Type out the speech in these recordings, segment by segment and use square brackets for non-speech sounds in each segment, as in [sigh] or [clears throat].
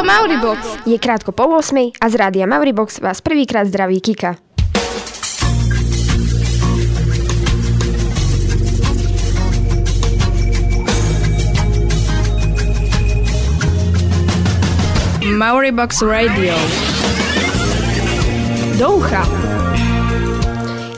Rádio Mauribox. Je krátko po 8 a z Rádia Mauribox vás prvýkrát zdraví Kika. Mauribox Radio. Do ucha.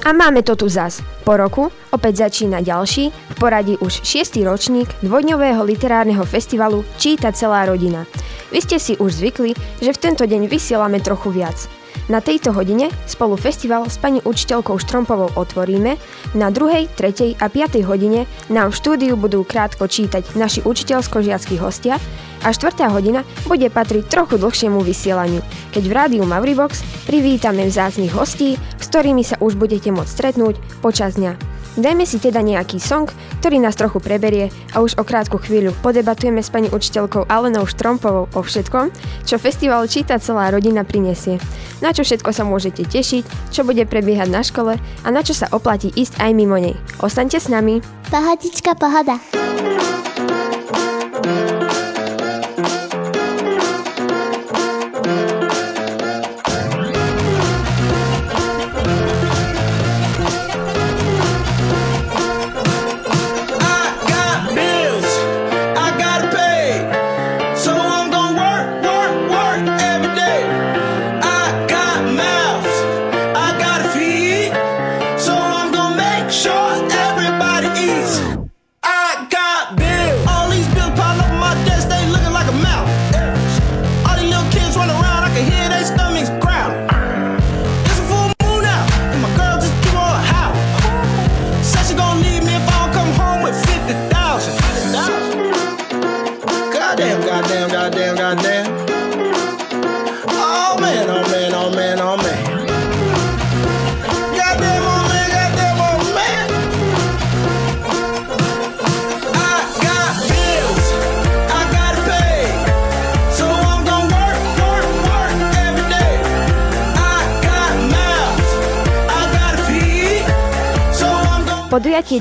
A máme to tu zas. Po roku opäť začína ďalší, poradí už šiestý ročník dvojdňového literárneho festivalu Číta celá rodina. Vy ste si už zvykli, že v tento deň vysielame trochu viac. Na tejto hodine spolu festival s pani učiteľkou Štrompovou otvoríme, na druhej, tretej a piatej hodine nám v štúdiu budú krátko čítať naši učiteľsko-žiackí hostia a štvrtá hodina bude patriť trochu dlhšiemu vysielaniu, keď v rádiu Mauribox privítame vzácných hostí, s ktorými sa už budete môcť stretnúť počas dňa. Dajme si teda nejaký song, ktorý nás trochu preberie a už o krátku chvíľu podebatujeme s pani učiteľkou Alenou Štrompovou o všetkom, čo festival Číta celá rodina prinesie. Na čo všetko sa môžete tešiť, čo bude prebiehať na škole a na čo sa oplatí ísť aj mimo nej. Ostaňte s nami. Pohodička, pohoda.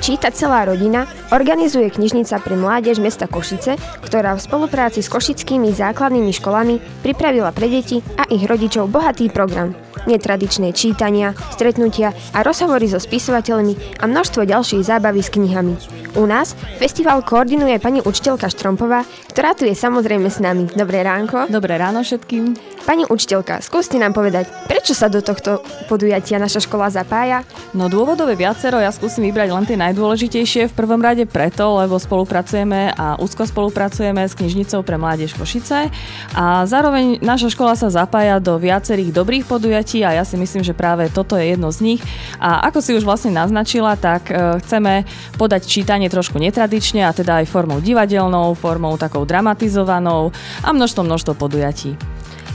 Číta celá rodina organizuje knižnica pre mládež mesta Košice, ktorá v spolupráci s košickými základnými školami pripravila pre deti a ich rodičov bohatý program. Netradičné čítania, stretnutia a rozhovory so spisovateľmi a množstvo ďalších zábavy s knihami. U nás festival koordinuje pani učiteľka Štrompová, ktorá tu je samozrejme s nami. Dobré ránko. Dobré ráno všetkým. Pani učiteľka, skúste nám povedať, prečo sa do tohto podujatia naša škola zapája? No dôvodové viacero, ja skúsim vybrať len tie najdôležitejšie. V prvom rade preto, lebo spolupracujeme a úzko spolupracujeme s knižnicou pre mládež Košice a zároveň naša škola sa zapája do viacerých dobrých podujatí a ja si myslím, že práve toto je jedno z nich. A ako si už vlastne naznačila, tak e, chceme podať čítanie trošku netradične a teda aj formou divadelnou, formou takou dramatizovanou a množstvo množstvo podujatí.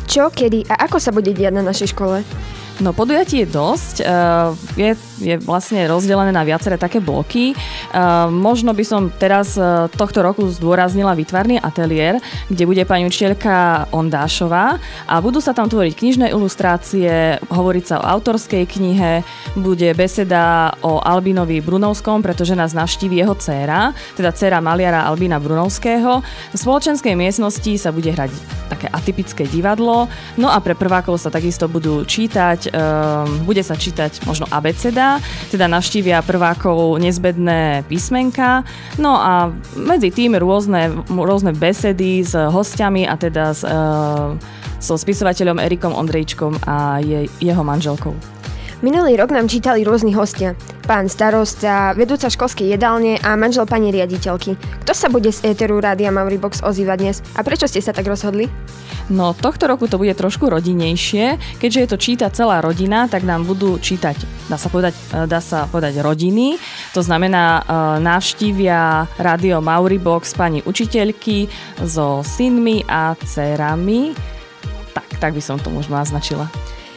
Čo, kedy a ako sa bude diať na našej škole? No podujatí je dosť, uh, je, je vlastne rozdelené na viaceré také bloky. Uh, možno by som teraz uh, tohto roku zdôraznila výtvarný ateliér, kde bude pani učiteľka Ondášová a budú sa tam tvoriť knižné ilustrácie, hovoriť sa o autorskej knihe, bude beseda o Albinovi Brunovskom, pretože nás navštíví jeho dcéra, teda dcéra maliara Albina Brunovského. V spoločenskej miestnosti sa bude hrať také atypické divadlo, no a pre prvákov sa takisto budú čítať um, bude sa čítať možno abeceda, teda navštívia prvákov nezbedné písmenka, no a medzi tým rôzne, rôzne besedy s hostiami a teda s, uh, so spisovateľom Erikom Ondrejčkom a je, jeho manželkou. Minulý rok nám čítali rôzni hostia. Pán starosta, vedúca školskej jedálne a manžel pani riaditeľky. Kto sa bude z éteru Rádia Mauribox ozývať dnes a prečo ste sa tak rozhodli? No tohto roku to bude trošku rodinnejšie, keďže je to číta celá rodina, tak nám budú čítať, dá sa povedať, e, dá sa povedať rodiny. To znamená, e, navštívia Rádio Mauribox pani učiteľky so synmi a dcerami. Tak, tak by som to možno naznačila.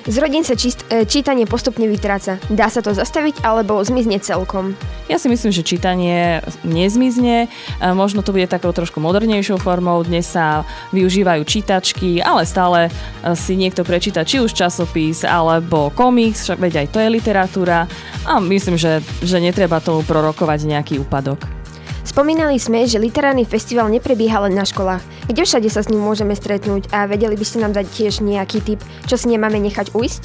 Z rodín sa čist, e, čítanie postupne vytráca. Dá sa to zastaviť alebo zmizne celkom? Ja si myslím, že čítanie nezmizne. E, možno to bude takou trošku modernejšou formou. Dnes sa využívajú čítačky, ale stále e, si niekto prečíta či už časopis alebo komiks, však veď aj to je literatúra. A myslím, že, že netreba tomu prorokovať nejaký úpadok. Spomínali sme, že literárny festival neprebieha len na školách. Kde všade sa s ním môžeme stretnúť a vedeli by ste nám dať tiež nejaký tip, čo si nemáme nechať ujsť?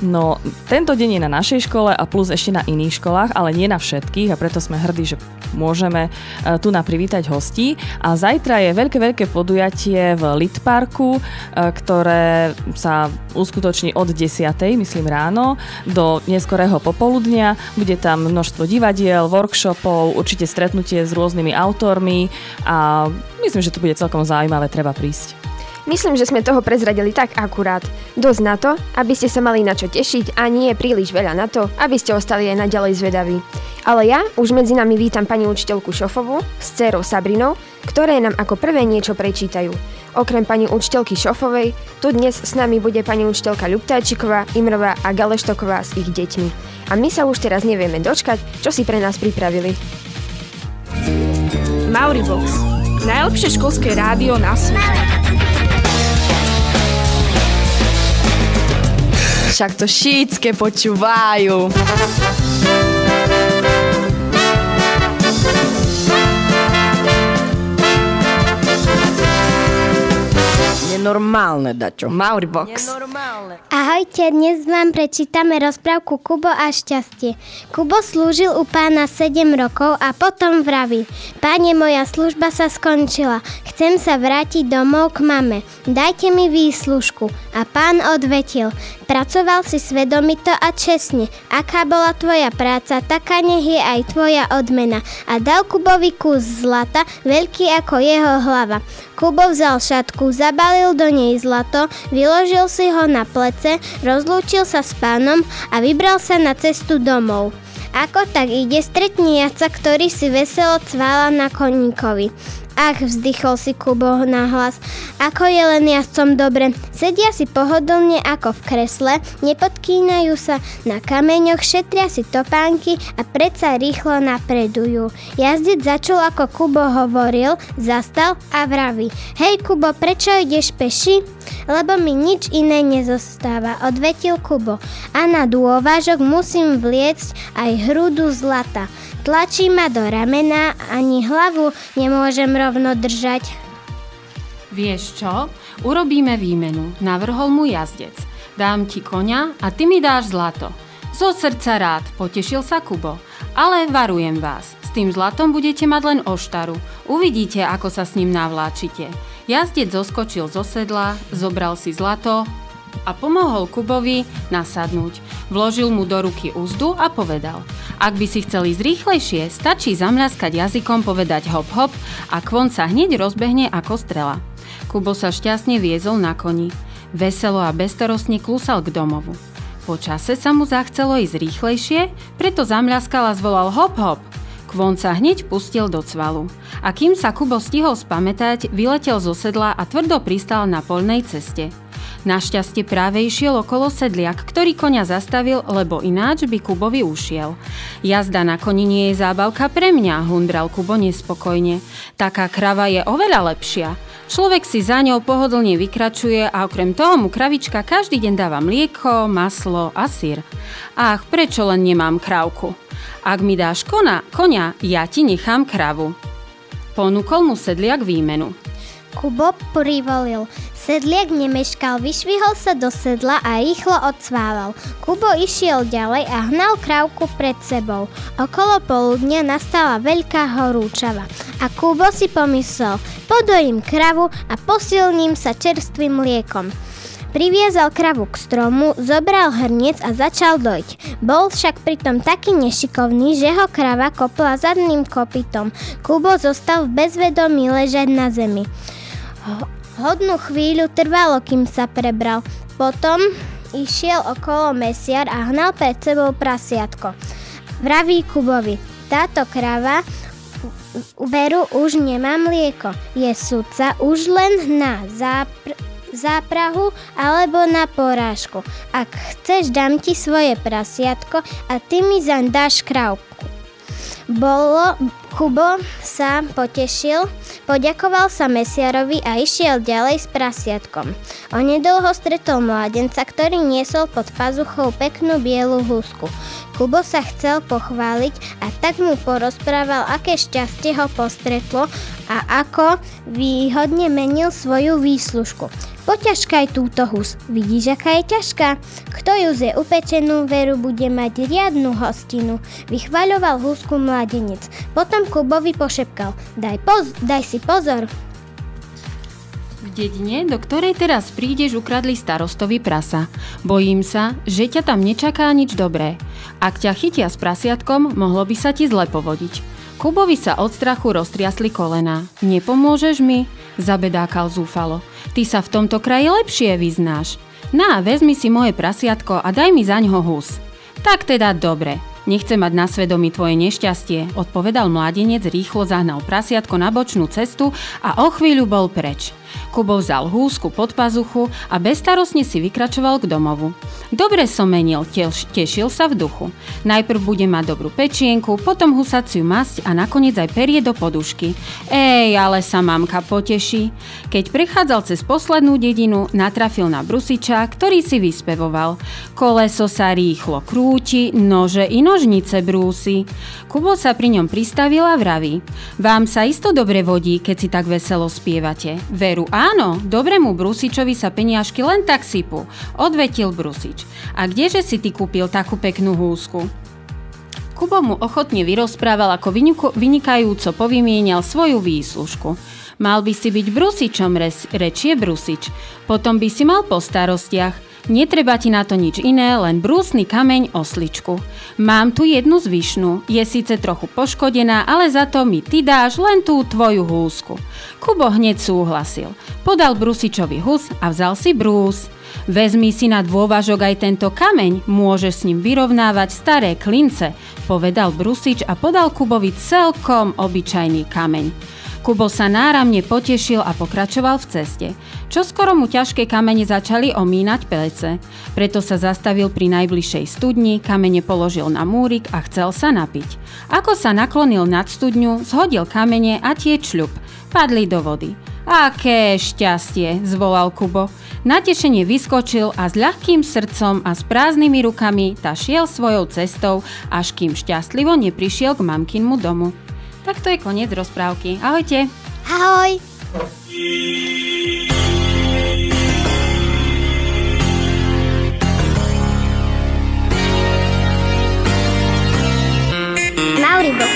No, tento deň je na našej škole a plus ešte na iných školách, ale nie na všetkých a preto sme hrdí, že môžeme e, tu na privítať hostí. A zajtra je veľké, veľké podujatie v Litparku, e, ktoré sa uskutoční od 10. myslím ráno do neskorého popoludnia. Bude tam množstvo divadiel, workshopov, určite stretnutie s rôznymi autormi a myslím, že to bude celkom zaujímavé, treba prísť. Myslím, že sme toho prezradili tak akurát. Dosť na to, aby ste sa mali na čo tešiť a nie príliš veľa na to, aby ste ostali aj naďalej zvedaví. Ale ja už medzi nami vítam pani učiteľku Šofovu s dcerou Sabrinou, ktoré nám ako prvé niečo prečítajú. Okrem pani učiteľky Šofovej, tu dnes s nami bude pani učiteľka Ľuptáčiková, Imrová a Galeštoková s ich deťmi. A my sa už teraz nevieme dočkať, čo si pre nás pripravili. Mauribox. Najlepšie školské rádio na svete. Však to šítske počúvajú. Nenormálne, Dačo. Mauribox. Ahojte, dnes vám prečítame rozprávku Kubo a šťastie. Kubo slúžil u pána 7 rokov a potom vraví Páne, moja služba sa skončila. Chcem sa vrátiť domov k mame. Dajte mi výslužku. A pán odvetil Pracoval si svedomito a čestne. Aká bola tvoja práca, taká nech je aj tvoja odmena. A dal Kubovi kus zlata, veľký ako jeho hlava. Kubo vzal šatku, zabalil do nej zlato, vyložil si ho na plece, rozlúčil sa s pánom a vybral sa na cestu domov. Ako tak ide, stretne jaca, ktorý si veselo cvála na koníkovi. Ach, vzdychol si Kubo na hlas. Ako je len jazdcom dobre. Sedia si pohodlne ako v kresle, nepodkýnajú sa na kameňoch, šetria si topánky a predsa rýchlo napredujú. Jazdec začul, ako Kubo hovoril, zastal a vraví. Hej Kubo, prečo ideš peši? Lebo mi nič iné nezostáva, odvetil Kubo. A na dôvážok musím vliecť aj hrudu zlata. Tlačí ma do ramena, ani hlavu nemôžem rovno držať. Vieš čo? Urobíme výmenu, navrhol mu jazdec. Dám ti konia a ty mi dáš zlato. Zo srdca rád, potešil sa Kubo. Ale varujem vás, s tým zlatom budete mať len oštaru. Uvidíte, ako sa s ním navláčite. Jazdec zoskočil zo sedla, zobral si zlato a pomohol Kubovi nasadnúť. Vložil mu do ruky úzdu a povedal – ak by si chcel ísť rýchlejšie, stačí zamľaskať jazykom, povedať hop hop a kvon sa hneď rozbehne ako strela. Kubo sa šťastne viezol na koni. Veselo a bestorostne klusal k domovu. Po čase sa mu zachcelo ísť rýchlejšie, preto zamľaskal a zvolal hop hop. Kvon sa hneď pustil do cvalu. A kým sa Kubo stihol spamätať, vyletel zo sedla a tvrdo pristal na polnej ceste. Našťastie práve išiel okolo sedliak, ktorý konia zastavil, lebo ináč by Kubovi ušiel. Jazda na koni nie je zábavka pre mňa, hundral Kubo nespokojne. Taká krava je oveľa lepšia. Človek si za ňou pohodlne vykračuje a okrem toho mu kravička každý deň dáva mlieko, maslo a syr. Ach, prečo len nemám krávku? Ak mi dáš kona, konia, ja ti nechám kravu. Ponúkol mu sedliak výmenu. Kubo privolil. Sedliak nemeškal, vyšvihol sa do sedla a rýchlo odsvával. Kubo išiel ďalej a hnal krávku pred sebou. Okolo poludnia nastala veľká horúčava a Kubo si pomyslel, podojím kravu a posilním sa čerstvým mliekom. Priviezal kravu k stromu, zobral hrniec a začal dojť. Bol však pritom taký nešikovný, že ho krava kopla zadným kopytom. Kubo zostal v bezvedomí ležať na zemi. Hodnú chvíľu trvalo, kým sa prebral. Potom išiel okolo mesiar a hnal pred sebou prasiatko. Vraví Kubovi, táto krava veru už nemá mlieko. Je sudca už len na zápr- záprahu alebo na porážku. Ak chceš, dám ti svoje prasiatko a ty mi zaň dáš krávku. Bolo, Kubo sa potešil, poďakoval sa mesiarovi a išiel ďalej s prasiatkom. Onedlho stretol mládenca, ktorý niesol pod pazuchou peknú bielu húsku. Kubo sa chcel pochváliť a tak mu porozprával, aké šťastie ho postretlo a ako výhodne menil svoju výslužku. Poťažkaj túto hus. Vidíš, aká je ťažká? Kto ju zje upečenú veru, bude mať riadnu hostinu. Vychvaľoval húsku mladenec. Potom Kubovi pošepkal. Daj, poz- daj si pozor. V dedine, do ktorej teraz prídeš, ukradli starostovi prasa. Bojím sa, že ťa tam nečaká nič dobré. Ak ťa chytia s prasiatkom, mohlo by sa ti zle povodiť. Kubovi sa od strachu roztriasli kolena. Nepomôžeš mi? Zabedákal zúfalo. Ty sa v tomto kraji lepšie vyznáš. Na, vezmi si moje prasiatko a daj mi za ňo hus. Tak teda dobre. Nechcem mať na svedomí tvoje nešťastie, odpovedal mládenec, rýchlo zahnal prasiatko na bočnú cestu a o chvíľu bol preč. Kubo vzal húsku pod pazuchu a bezstarostne si vykračoval k domovu. Dobre som menil, teš, tešil sa v duchu. Najprv bude mať dobrú pečienku, potom husaciu masť a nakoniec aj perie do podušky. Ej, ale sa mamka poteší. Keď prechádzal cez poslednú dedinu, natrafil na brusiča, ktorý si vyspevoval. Koleso sa rýchlo krúti, nože i nožnice brúsi. Kubo sa pri ňom pristavil a vraví. Vám sa isto dobre vodí, keď si tak veselo spievate. Veru áno, dobrému brusičovi sa peniažky len tak sypú, odvetil brusič. A kdeže si ty kúpil takú peknú húsku? Kubo mu ochotne vyrozprával, ako vynikajúco povymienial svoju výslužku. Mal by si byť brusičom, rečie brusič. Potom by si mal po starostiach. Netreba ti na to nič iné, len brúsny kameň osličku. Mám tu jednu zvyšnú, je síce trochu poškodená, ale za to mi ty dáš len tú tvoju húsku. Kubo hneď súhlasil. Podal brusičovi hus a vzal si brús. Vezmi si na dôvažok aj tento kameň, môžeš s ním vyrovnávať staré klince, povedal Brusič a podal Kubovi celkom obyčajný kameň. Kubo sa náramne potešil a pokračoval v ceste. Čo skoro mu ťažké kamene začali omínať pelece. Preto sa zastavil pri najbližšej studni, kamene položil na múrik a chcel sa napiť. Ako sa naklonil nad studňu, zhodil kamene a tie čľub. Padli do vody. Aké šťastie, zvolal Kubo. Natešenie vyskočil a s ľahkým srdcom a s prázdnymi rukami tašiel svojou cestou, až kým šťastlivo neprišiel k mamkinmu domu. Tak to je koniec rozprávky. Ahojte. Ahoj. Mauribox.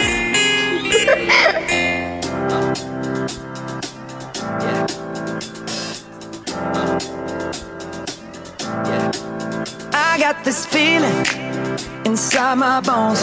I got this feeling inside my bones.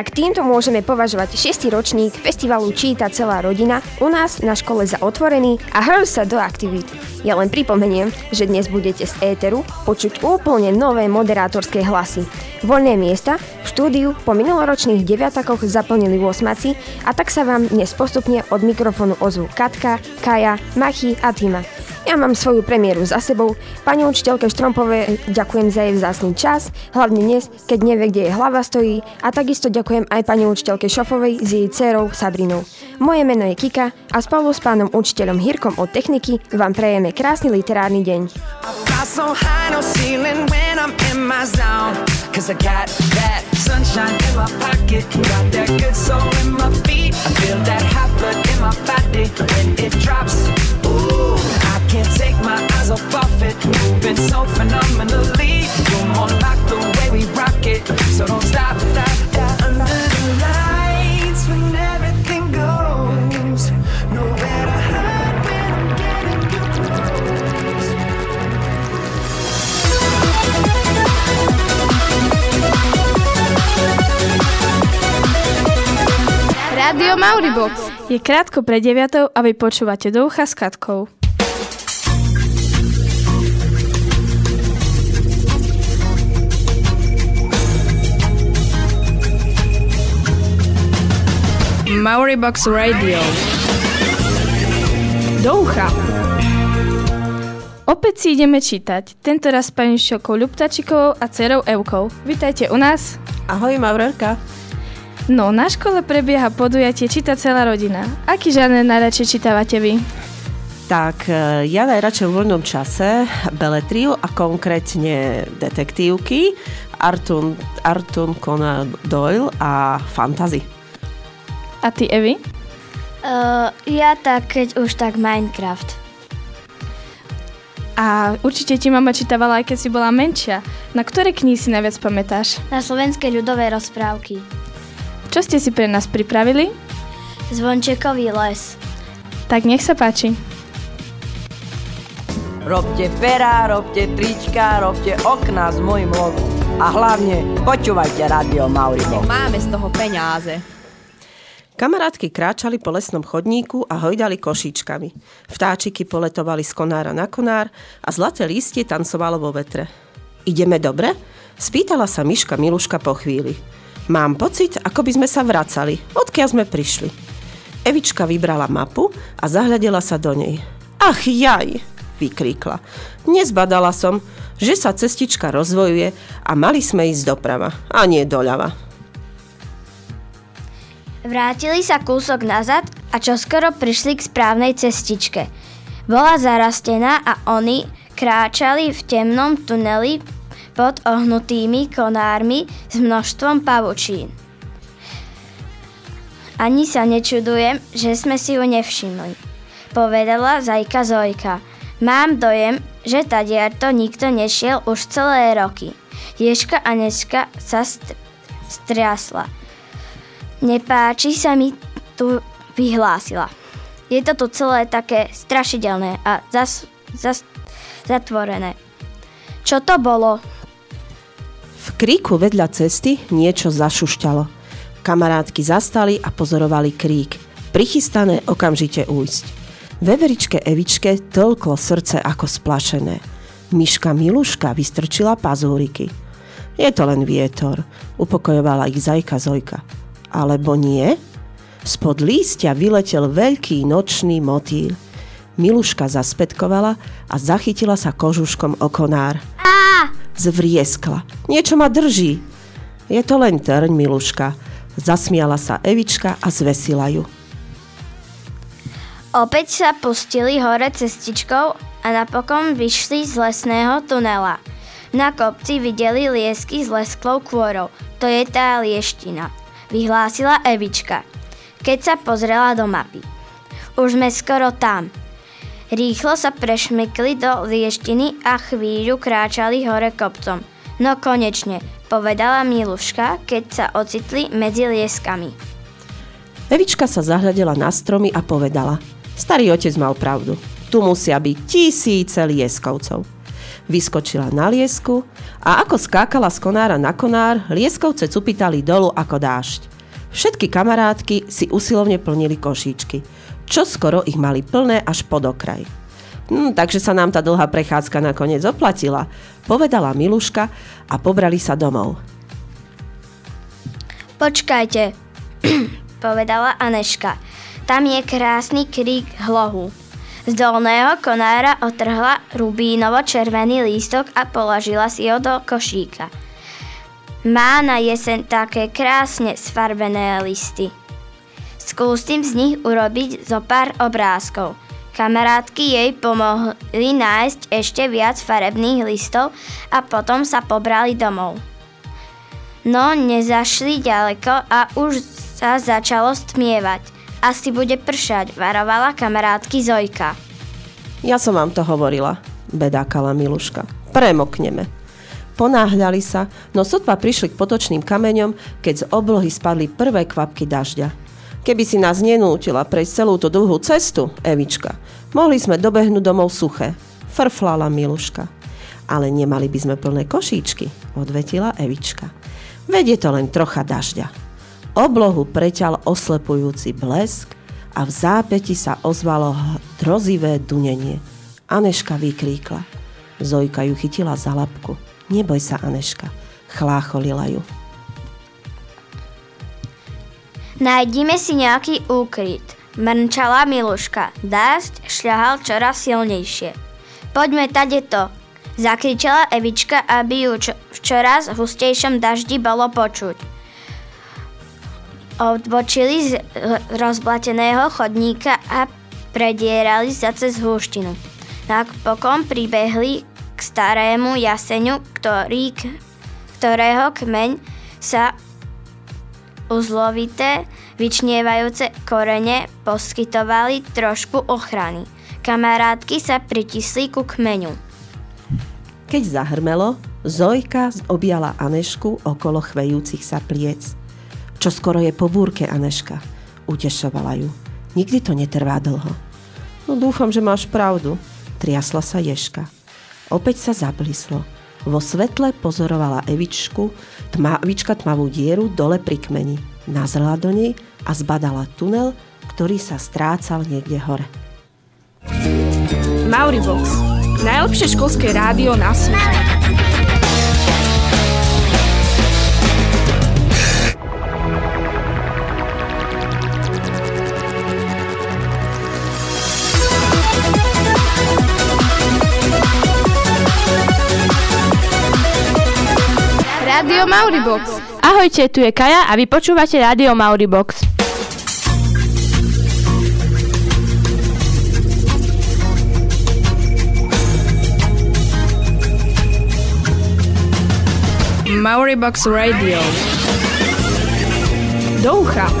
Tak týmto môžeme považovať 6. ročník festivalu Číta celá rodina u nás na škole za otvorený a hrajú sa do aktivít. Ja len pripomeniem, že dnes budete z éteru počuť úplne nové moderátorské hlasy. Voľné miesta v štúdiu po minuloročných deviatakoch zaplnili 8 a tak sa vám dnes postupne od mikrofónu ozvú Katka, Kaja, Machy a Tima. Ja mám svoju premiéru za sebou. Pani učiteľke Štrompové ďakujem za jej vzácný čas, hlavne dnes, keď nevie, kde jej hlava stojí a takisto ďakujem aj pani učiteľke Šofovej s jej dcerou Sabrinou. Moje meno je Kika a spolu s pánom učiteľom Hirkom od techniky vám prejeme krásny literárny deň. Ooh, can't take my eyes off of it. Moving so phenomenally. You're more like the way we rock it. So don't stop. stop, stop. Mauribox. Je krátko pre 9 a vy počúvate do ucha s Katkou. Mauribox Radio. Do ucha. Opäť si ideme čítať, tento raz s pani Šokou Ľuptačikovou a dcerou Evkou. Vítajte u nás. Ahoj, Maurelka. No, na škole prebieha podujatie Číta celá rodina. Aký žáner najradšej čítavate vy? Tak, e, ja najradšej v voľnom čase beletriu a konkrétne detektívky, Artun, Artun Conan Doyle a fantasy. A ty, Evi? Uh, ja tak, keď už tak Minecraft. A určite ti mama čítavala, aj keď si bola menšia. Na ktoré knihy si najviac pamätáš? Na slovenské ľudové rozprávky. Čo ste si pre nás pripravili? Zvončekový les. Tak nech sa páči. Robte perá, robte trička, robte okná s mojim logom. A hlavne počúvajte Radio Mauribo. Máme z toho peniaze. Kamarátky kráčali po lesnom chodníku a hojdali košíčkami. Vtáčiky poletovali z konára na konár a zlaté lístie tancovalo vo vetre. Ideme dobre? Spýtala sa Miška Miluška po chvíli. Mám pocit, ako by sme sa vracali, odkiaľ sme prišli. Evička vybrala mapu a zahľadela sa do nej. Ach jaj, vykríkla. Nezbadala som, že sa cestička rozvojuje a mali sme ísť doprava, a nie doľava. Vrátili sa kúsok nazad a čoskoro prišli k správnej cestičke. Bola zarastená a oni kráčali v temnom tuneli pod ohnutými konármi s množstvom pavučín. Ani sa nečudujem, že sme si ju nevšimli. Povedala zajka Zojka. Mám dojem, že tadiarto nikto nešiel už celé roky. Ježka Anečka sa st- striasla. Nepáči sa mi tu vyhlásila. Je to tu celé také strašidelné a zas, zas, zatvorené. Čo to bolo? V kríku vedľa cesty niečo zašušťalo. Kamarátky zastali a pozorovali krík. Prichystané okamžite újsť. Veveričke Evičke toľklo srdce ako splašené. Myška Miluška vystrčila pazúriky. Je to len vietor, upokojovala ich zajka Zojka. Alebo nie? Spod lístia vyletel veľký nočný motýl. Miluška zaspetkovala a zachytila sa kožuškom o konár. Á! Zvrieskla. Niečo ma drží. Je to len trň, Miluška. Zasmiala sa Evička a zvesila ju. Opäť sa pustili hore cestičkou a napokon vyšli z lesného tunela. Na kopci videli liesky s lesklou kôrou. To je tá lieština, vyhlásila Evička, keď sa pozrela do mapy. Už sme skoro tam. Rýchlo sa prešmykli do lieštiny a chvíľu kráčali hore kopcom. No konečne, povedala Miluška, keď sa ocitli medzi lieskami. Evička sa zahľadela na stromy a povedala Starý otec mal pravdu. Tu musia byť tisíce lieskovcov. Vyskočila na liesku a ako skákala z konára na konár, lieskovce cupitali dolu ako dážď. Všetky kamarátky si usilovne plnili košíčky. Čo skoro ich mali plné až pod okraj. Hm, takže sa nám tá dlhá prechádzka nakoniec oplatila, povedala Miluška a pobrali sa domov. Počkajte, [clears throat] povedala Aneška. Tam je krásny krík hlohu. Z dolného konára otrhla rubínovo-červený lístok a položila si ho do košíka. Má na jesen také krásne sfarbené listy. Skúsim z nich urobiť zo pár obrázkov. Kamarátky jej pomohli nájsť ešte viac farebných listov a potom sa pobrali domov. No nezašli ďaleko a už sa začalo stmievať. Asi bude pršať, varovala kamarátky Zojka. Ja som vám to hovorila, bedákala Miluška. Premokneme. Ponáhľali sa, no sotva prišli k potočným kameňom, keď z oblohy spadli prvé kvapky dažďa. Keby si nás nenútila prejsť celú tú dlhú cestu, Evička, mohli sme dobehnúť domov suché. Frflala Miluška. Ale nemali by sme plné košíčky, odvetila Evička. Veď je to len trocha dažďa. Oblohu preťal oslepujúci blesk a v zápäti sa ozvalo hrozivé dunenie. Aneška vykríkla. Zojka ju chytila za labku. Neboj sa, Aneška. Chlácholila ju. Nájdime si nejaký úkryt. Mrnčala Miluška. Dásť šľahal čoraz silnejšie. Poďme tade to. Zakričala Evička, aby ju čo, v hustejšom daždi bolo počuť. Odbočili z rozblateného chodníka a predierali sa cez húštinu. Napokon pribehli k starému jaseňu, ktorý, ktorého kmeň sa uzlovité, vyčnievajúce korene poskytovali trošku ochrany. Kamarátky sa pritisli ku kmeňu. Keď zahrmelo, Zojka objala Anešku okolo chvejúcich sa pliec. Čo skoro je po búrke, Aneška, utešovala ju. Nikdy to netrvá dlho. No dúfam, že máš pravdu, triasla sa Ješka. Opäť sa zablislo. Vo svetle pozorovala Evičku, tma, Evička tmavú dieru dole pri kmeni. Nazrela do nej a zbadala tunel, ktorý sa strácal niekde hore. Mauribox. Najlepšie školské rádio na svete. Rádio Mauribox. Ahojte, tu je Kaja a vy počúvate Rádio Mauribox. Mauribox Radio. Do ucha.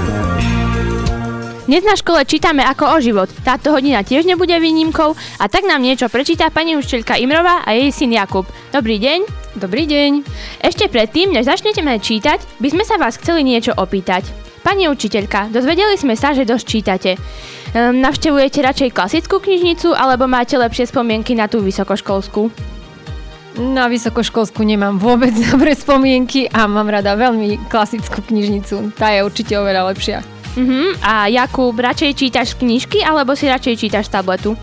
Dnes na škole čítame ako o život. Táto hodina tiež nebude výnimkou a tak nám niečo prečíta pani učiteľka Imrová a jej syn Jakub. Dobrý deň. Dobrý deň. Ešte predtým, než začnete čítať, by sme sa vás chceli niečo opýtať. Pani učiteľka, dozvedeli sme sa, že dosť čítate. Ehm, navštevujete radšej klasickú knižnicu alebo máte lepšie spomienky na tú vysokoškolskú? Na vysokoškolskú nemám vôbec [laughs] dobré spomienky a mám rada veľmi klasickú knižnicu. Tá je určite oveľa lepšia. Uh-huh. A Jakub, radšej čítaš z knižky alebo si radšej čítaš z tabletu?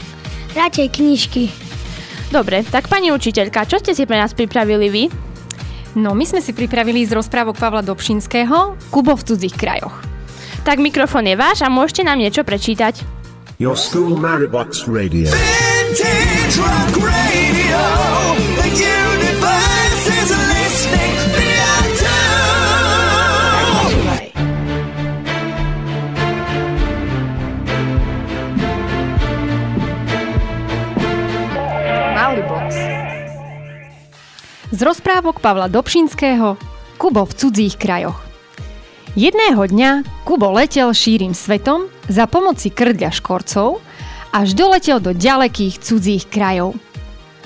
Radšej knižky. Dobre, tak pani učiteľka, čo ste si pre nás pripravili vy? No, my sme si pripravili z rozprávok Pavla Dobšinského Kubo v cudzích krajoch. Tak mikrofón je váš a môžete nám niečo prečítať. Your school Maribox Radio. Vintage Z rozprávok Pavla Dobšinského Kubo v cudzích krajoch. Jedného dňa Kubo letel šírim svetom za pomoci krdľa škorcov, až doletel do ďalekých cudzích krajov.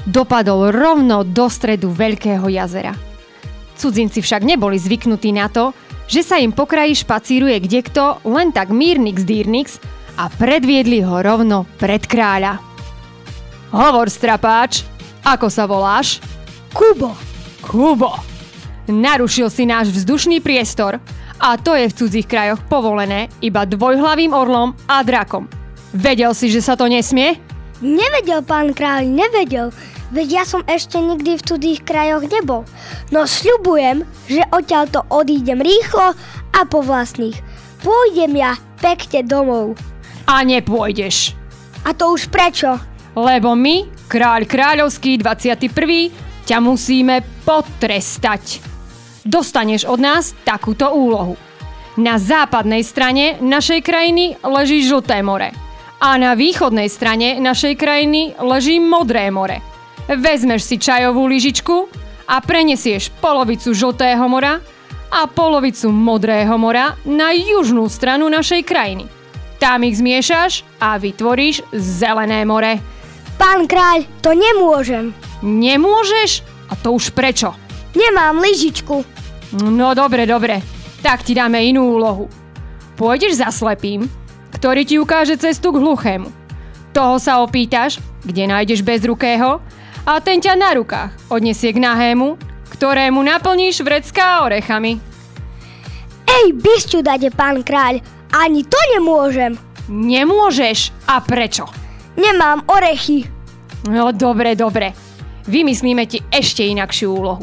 Dopadol rovno do stredu veľkého jazera. Cudzinci však neboli zvyknutí na to, že sa im po kraji špacíruje kdekto len tak mírnix dýrnix a predviedli ho rovno pred kráľa. Hovor, strapáč, ako sa voláš? Kubo. Kubo. Narušil si náš vzdušný priestor a to je v cudzích krajoch povolené iba dvojhlavým orlom a drakom. Vedel si, že sa to nesmie? Nevedel, pán kráľ, nevedel. Veď ja som ešte nikdy v cudzích krajoch nebol. No sľubujem, že odtiaľto odídem rýchlo a po vlastných. Pôjdem ja pekne domov. A nepôjdeš. A to už prečo? Lebo my, kráľ kráľovský 21. ťa musíme potrestať. Dostaneš od nás takúto úlohu. Na západnej strane našej krajiny leží Žlté more a na východnej strane našej krajiny leží Modré more. Vezmeš si čajovú lyžičku a prenesieš polovicu Žltého mora a polovicu Modrého mora na južnú stranu našej krajiny. Tam ich zmiešaš a vytvoríš Zelené more. Pán kráľ, to nemôžem. Nemôžeš? A to už prečo? Nemám lyžičku. No dobre, dobre. Tak ti dáme inú úlohu. Pôjdeš za slepým, ktorý ti ukáže cestu k hluchému. Toho sa opýtaš, kde nájdeš bezrukého a ten ťa na rukách odnesie k nahému, ktorému naplníš vrecká orechami. Ej, bisťu dade, pán kráľ. Ani to nemôžem. Nemôžeš. A prečo? Nemám orechy. No dobre, dobre. Vymyslíme ti ešte inakšiu úlohu.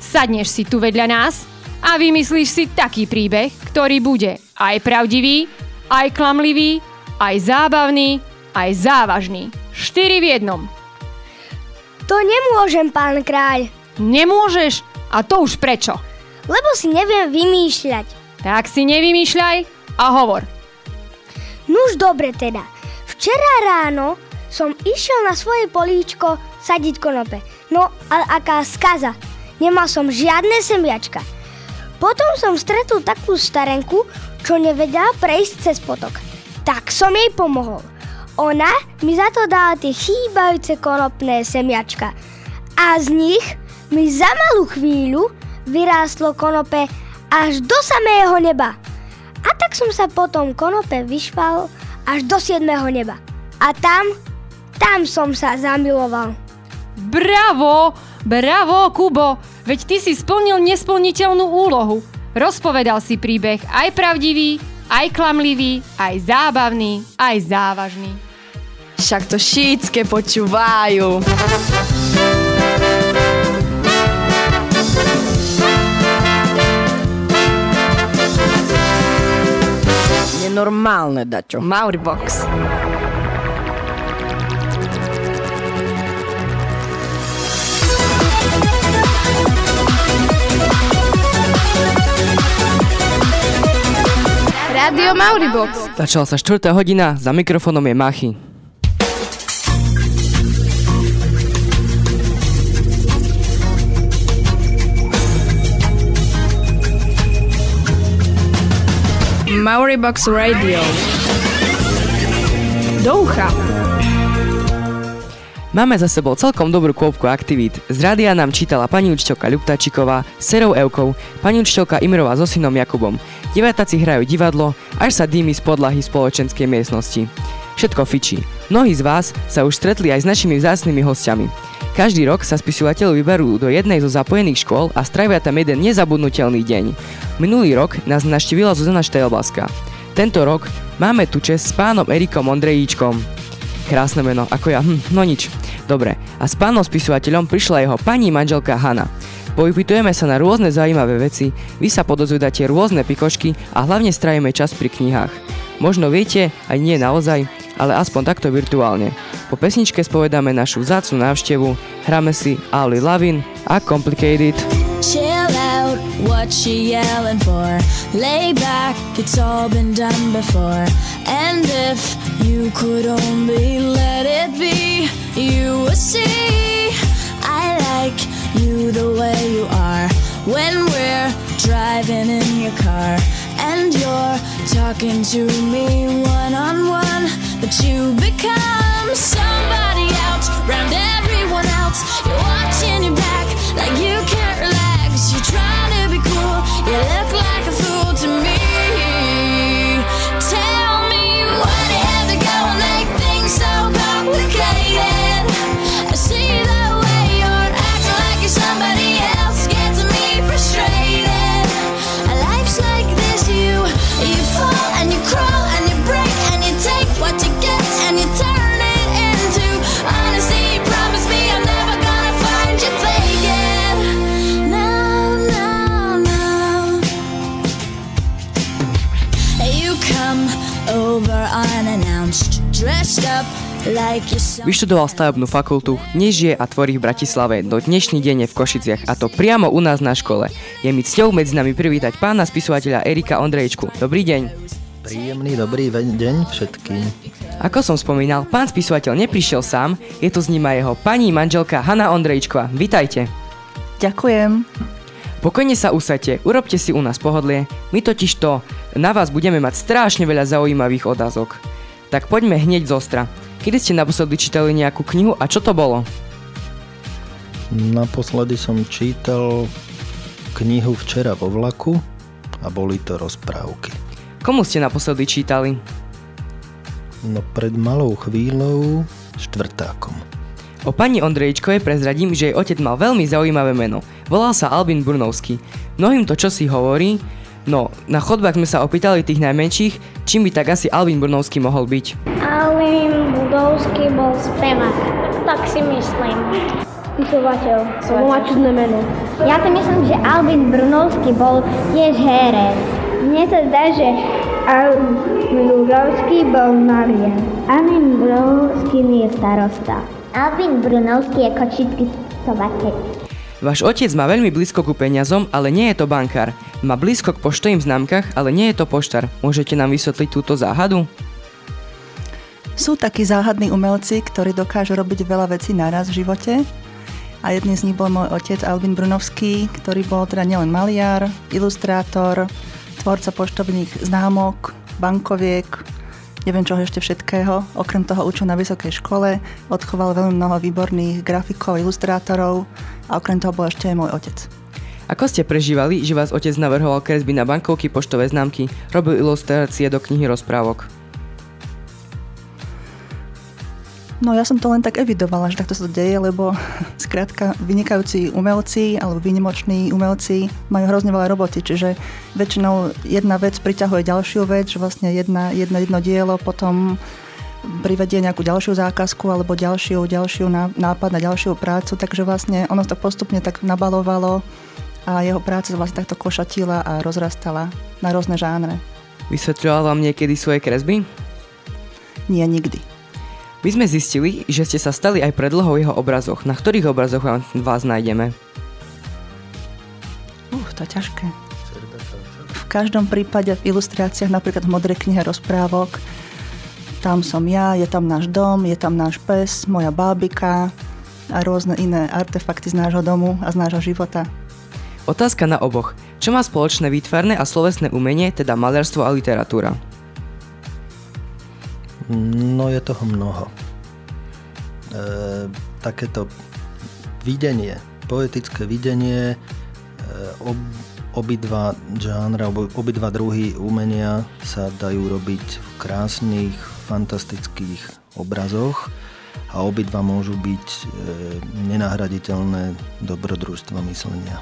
Sadneš si tu vedľa nás a vymyslíš si taký príbeh, ktorý bude aj pravdivý, aj klamlivý, aj zábavný, aj závažný. Štyri v jednom. To nemôžem, pán kráľ. Nemôžeš? A to už prečo? Lebo si neviem vymýšľať. Tak si nevymýšľaj a hovor. Nuž dobre teda. Včera ráno som išiel na svoje políčko sadiť konope. No, ale aká skaza. Nemal som žiadne semiačka. Potom som stretol takú starenku, čo nevedela prejsť cez potok. Tak som jej pomohol. Ona mi za to dala tie chýbajúce konopné semiačka. A z nich mi za malú chvíľu vyrástlo konope až do samého neba. A tak som sa potom konope vyšval až do 7. neba. A tam, tam som sa zamiloval. Bravo! Bravo, Kubo! Veď ty si splnil nesplniteľnú úlohu. Rozpovedal si príbeh aj pravdivý, aj klamlivý, aj zábavný, aj závažný. Však to šítske počúvajú. Nenormálne, Daťo. Mauribox. Rádio Mauribox. Začala sa 4. hodina, za mikrofónom je Machy. Mauribox Radio. Do. Máme za sebou celkom dobrú kôpku aktivít. Z rádia nám čítala pani učiteľka Ľuptačiková Serou Evkou, pani učiteľka Imrová so synom Jakubom. Diváci hrajú divadlo, až sa dýmy z podlahy spoločenskej miestnosti. Všetko fičí. Mnohí z vás sa už stretli aj s našimi vzácnymi hostiami. Každý rok sa spisovateľ vyberú do jednej zo zapojených škôl a stravia tam jeden nezabudnutelný deň. Minulý rok nás naštívila Zuzana Štelbaska. Tento rok máme tu čest s pánom Erikom Ondrejíčkom. Krásne meno, ako ja, hm, no nič. Dobre, a s pánom spisovateľom prišla jeho pani manželka Hanna. Povypitujeme sa na rôzne zaujímavé veci, vy sa podozvedáte rôzne pikošky a hlavne strajeme čas pri knihách. Možno viete, aj nie naozaj, ale aspoň takto virtuálne. Po pesničke spovedáme našu vzácnu návštevu, hráme si Ali Lavin a Complicated. Chill out, what she yelling for? Lay back, it's all been done before. And if you could only let it be, you would see I like you the way you are. When we're driving in your car and you're talking to me one on one, but you become somebody else round everyone else. You're watching your back like you can't relax. You're trying to be cool, you look like a fool Vyštudoval stavebnú fakultu, nežije a tvorí v Bratislave, do dnešný deň je v Košiciach a to priamo u nás na škole. Je mi cťou medzi nami privítať pána spisovateľa Erika Ondrejčku. Dobrý deň. Príjemný dobrý deň všetkým. Ako som spomínal, pán spisovateľ neprišiel sám, je tu s ním aj jeho pani manželka Hanna Ondrejčková. Vitajte. Ďakujem. Pokojne sa usadte, urobte si u nás pohodlie, my totiž to na vás budeme mať strašne veľa zaujímavých otázok. Tak poďme hneď z ostra. Kedy ste naposledy čítali nejakú knihu a čo to bolo? Naposledy som čítal knihu včera vo vlaku a boli to rozprávky. Komu ste naposledy čítali? No pred malou chvíľou štvrtákom. O pani Ondrejčkovej prezradím, že jej otec mal veľmi zaujímavé meno. Volal sa Albin Burnovský. Mnohým to čo si hovorí, No, na chodbách sme sa opýtali tých najmenších, čím by tak asi Alvin Brnovský mohol byť. Alvin Budovský bol spevák. Tak si myslím. Spisovateľ. Lebo má čudné meno. Ja si myslím, že Alvin Brunovský bol tiež herec. Mne sa zdá, že Alvin Budovský bol Marian. Alvin Brunovský je starosta. Alvin Brunovský je kočický spisovateľ. Váš otec má veľmi blízko ku peniazom, ale nie je to bankár. Má blízko k poštovým známkach, ale nie je to poštár. Môžete nám vysvetliť túto záhadu? Sú takí záhadní umelci, ktorí dokážu robiť veľa vecí naraz v živote. A jedným z nich bol môj otec Alvin Brunovský, ktorý bol teda nielen maliar, ilustrátor, tvorca poštovných známok, bankoviek, neviem čoho ešte všetkého. Okrem toho učil na vysokej škole, odchoval veľmi mnoho výborných grafikov, ilustrátorov a okrem toho bol ešte aj môj otec. Ako ste prežívali, že vás otec navrhoval kresby na bankovky, poštové známky, robil ilustrácie do knihy rozprávok? No ja som to len tak evidovala, že takto sa to deje, lebo [laughs] skrátka vynikajúci umelci alebo výnimoční umelci majú hrozne veľa roboty, čiže väčšinou jedna vec priťahuje ďalšiu vec, že vlastne jedna, jedno, jedno dielo potom privedie nejakú ďalšiu zákazku alebo ďalšiu, ďalšiu nápad na ďalšiu prácu, takže vlastne ono to postupne tak nabalovalo a jeho práca sa vlastne takto košatila a rozrastala na rôzne žánre. Vysvetľoval vám niekedy svoje kresby? Nie, nikdy. My sme zistili, že ste sa stali aj predlohou jeho obrazoch. Na ktorých obrazoch vás nájdeme? Uh, to je ťažké. V každom prípade v ilustráciách, napríklad v Modrej knihe rozprávok, tam som ja, je tam náš dom, je tam náš pes, moja bábika a rôzne iné artefakty z nášho domu a z nášho života. Otázka na oboch. Čo má spoločné výtvarné a slovesné umenie, teda malerstvo a literatúra? No je toho mnoho. E, takéto videnie, poetické videnie, e, ob, obidva žánra, obidva druhy umenia sa dajú robiť v krásnych, fantastických obrazoch a obidva môžu byť e, nenahraditeľné dobrodružstvo myslenia.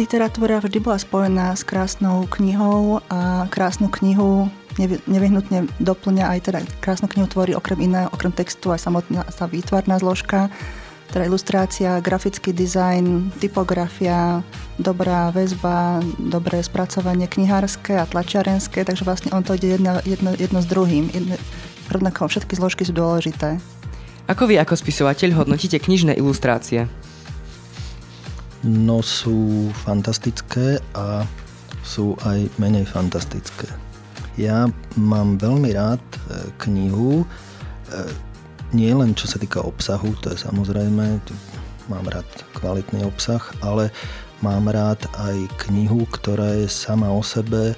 Literatúra vždy bola spojená s krásnou knihou a krásnu knihu nevyhnutne doplňa aj teda krásnu knihu tvorí okrem iného, okrem textu aj samotná sa výtvarná zložka, teda ilustrácia, grafický dizajn, typografia, dobrá väzba, dobré spracovanie knihárske a tlačiarenské, takže vlastne on to ide jedno, jedno, jedno s druhým. Jedno, rovnako všetky zložky sú dôležité. Ako vy ako spisovateľ hodnotíte knižné ilustrácie? No sú fantastické a sú aj menej fantastické. Ja mám veľmi rád e, knihu, e, nie len čo sa týka obsahu, to je samozrejme, mám rád kvalitný obsah, ale mám rád aj knihu, ktorá je sama o sebe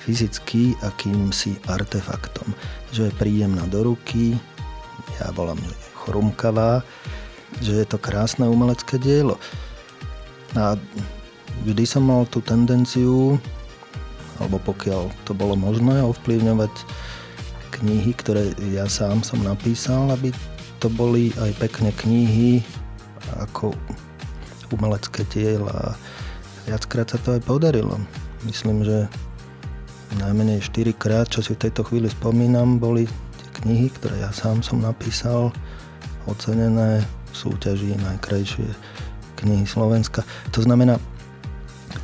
fyzicky akýmsi artefaktom. Že je príjemná do ruky, ja volám, chrumkavá, že je to krásne umelecké dielo. A vždy som mal tú tendenciu, alebo pokiaľ to bolo možné, ovplyvňovať knihy, ktoré ja sám som napísal, aby to boli aj pekné knihy ako umelecké diela. Viackrát sa to aj podarilo. Myslím, že najmenej 4 krát, čo si v tejto chvíli spomínam, boli knihy, ktoré ja sám som napísal, ocenené v súťaži najkrajšie knihy Slovenska. To znamená,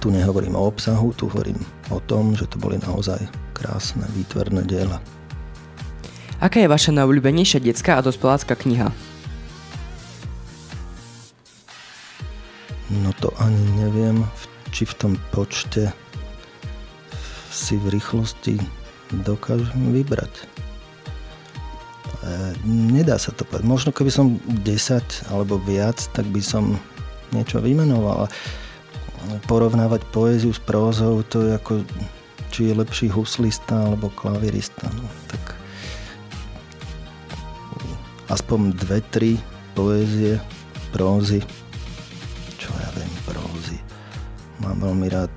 tu nehovorím o obsahu, tu hovorím o tom, že to boli naozaj krásne výtvarné diela. Aká je vaša najobľúbenejšia detská a dospelácka kniha? No to ani neviem, či v tom počte si v rýchlosti dokážem vybrať. E, nedá sa to povedať. Možno keby som 10 alebo viac, tak by som niečo vymenoval. Porovnávať poéziu s prózou, to je ako či je lepší huslista alebo klavirista. No, tak aspoň dve, tri poézie, prózy, čo ja viem, prózy. Mám veľmi rád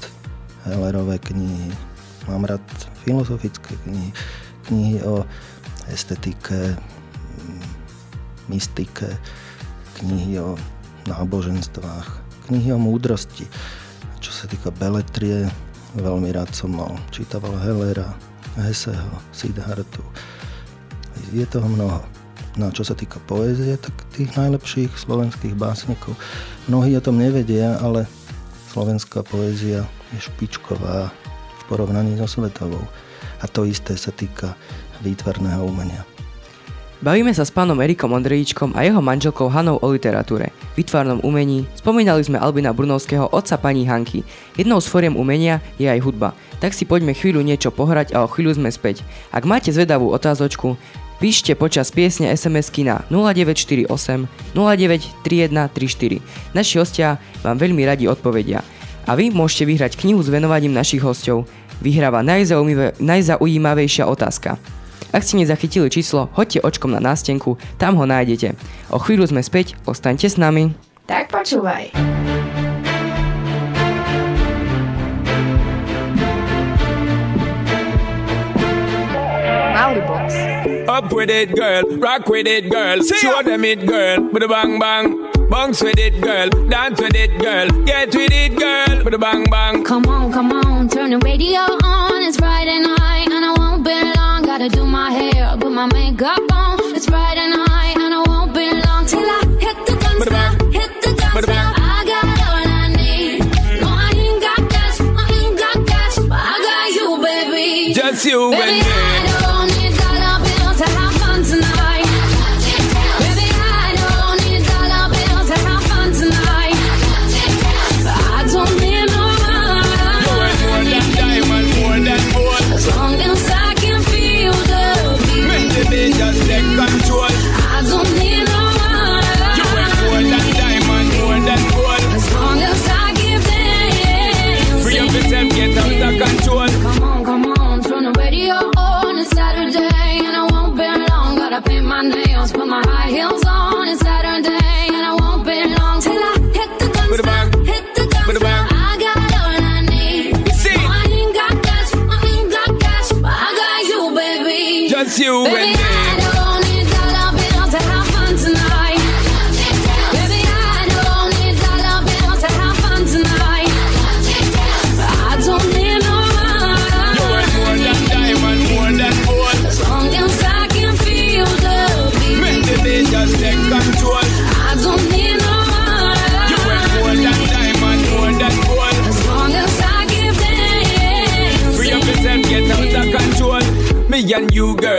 Hellerové knihy, mám rád filozofické knihy, knihy o estetike, mystike, knihy o náboženstvách, knihy o múdrosti. Čo sa týka beletrie, veľmi rád som mal. Čítaval Hellera, Heseho, Siddhartu. Je toho mnoho. No a čo sa týka poézie, tak tých najlepších slovenských básnikov. Mnohí o tom nevedia, ale slovenská poézia je špičková v porovnaní so svetovou. A to isté sa týka výtvarného umenia. Bavíme sa s pánom Erikom Ondrejíčkom a jeho manželkou Hanou o literatúre, výtvarnom umení. Spomínali sme Albina Brunovského, otca pani Hanky. Jednou z foriem umenia je aj hudba. Tak si poďme chvíľu niečo pohrať a o chvíľu sme späť. Ak máte zvedavú otázočku, píšte počas piesne SMS-ky na 0948 093134. Naši hostia vám veľmi radi odpovedia. A vy môžete vyhrať knihu s venovaním našich hostov. Vyhráva najzaujímavejšia otázka. Ak ste nezachytili číslo, hoďte očkom na nástenku, tam ho nájdete. O chvíľu sme späť, ostaňte s nami. Tak počúvaj. Up with it, girl. Rock with it, girl. Show them it, girl. With a bang bang. Bounce with it, girl. Dance with it, girl. Get with it, girl. With a bang bang. Come on, come on, turn the radio on. It's Friday night and I won't be long. Gotta do my hair, put my makeup on. It's Friday night and I won't be long till I hit the dance floor. Hit the dance floor. I got all I need. No, I ain't got cash. I ain't got cash, but I got you, baby. Just you baby, and me. You baby, and me. I don't need dollar bills to have fun tonight. Baby, I don't need dollar bills to have fun tonight. I don't need no You ain't more than diamond, more than gold. as long as I can feel the beat. Make the beat just take control. I don't need no You ain't more than diamond, more than gold. as long as I give them. Free up yourself, get out of control. Me and you, girl,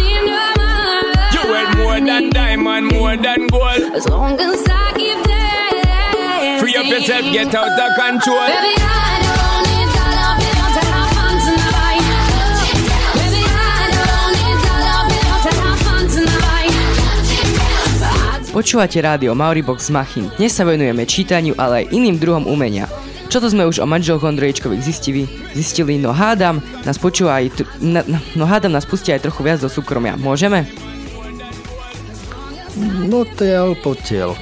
than diamond, more than gold. as long as I give them. Free up yourself, get out of control. Baby, I don't need dollar bills to have fun tonight. Baby, I don't need dollar bills to have fun tonight. Počúvate rádio Mauribox Machin. Dnes sa venujeme čítaniu, ale aj iným druhom umenia. Čo to sme už o manželoch Ondrejčkových zistili? Zistili, no hádam, nás počúva aj, tr- na, na- no hádam nás pustia aj trochu viac do súkromia. Môžeme? No potiaľ.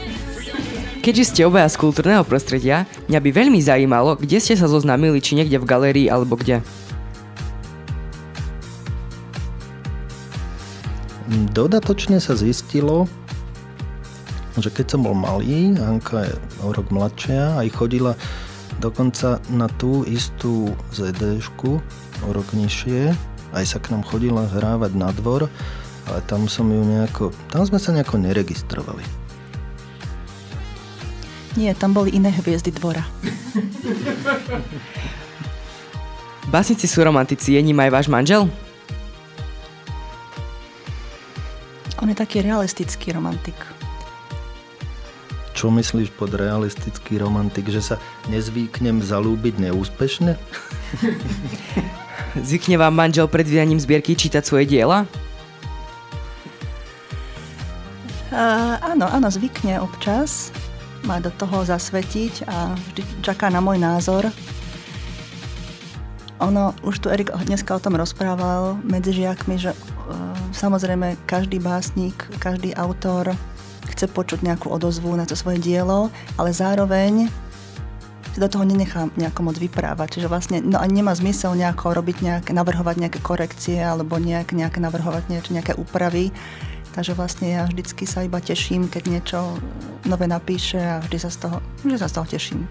Keďže ste obaja z kultúrneho prostredia, mňa by veľmi zajímalo, kde ste sa zoznámili, či niekde v galérii alebo kde. Dodatočne sa zistilo, že keď som bol malý, Anka je o rok mladšia, aj chodila dokonca na tú istú ZD-šku, o rok nižšie, aj sa k nám chodila hrávať na dvor, ale tam som ju nejako, tam sme sa nejako neregistrovali. Nie, tam boli iné hviezdy dvora. Básnici sú romantici, je ním aj váš manžel? On je taký realistický romantik. Čo myslíš pod realistický romantik, že sa nezvyknem zalúbiť neúspešne? Zvykne vám manžel pred vydaním zbierky čítať svoje diela? Áno, áno, zvykne občas ma do toho zasvetiť a vždy čaká na môj názor. Ono, už tu Erik dneska o tom rozprával medzi žiakmi, že uh, samozrejme každý básnik, každý autor chce počuť nejakú odozvu na to svoje dielo, ale zároveň si do toho nenechá nejako moc vyprávať. Čiže vlastne no, ani nemá zmysel nejako robiť nejaké, navrhovať nejaké korekcie alebo nejak, nejaké navrhovať nejaké, nejaké úpravy. Takže vlastne ja vždycky sa iba teším, keď niečo nové napíše a vždy sa z toho, vždy sa z toho teším.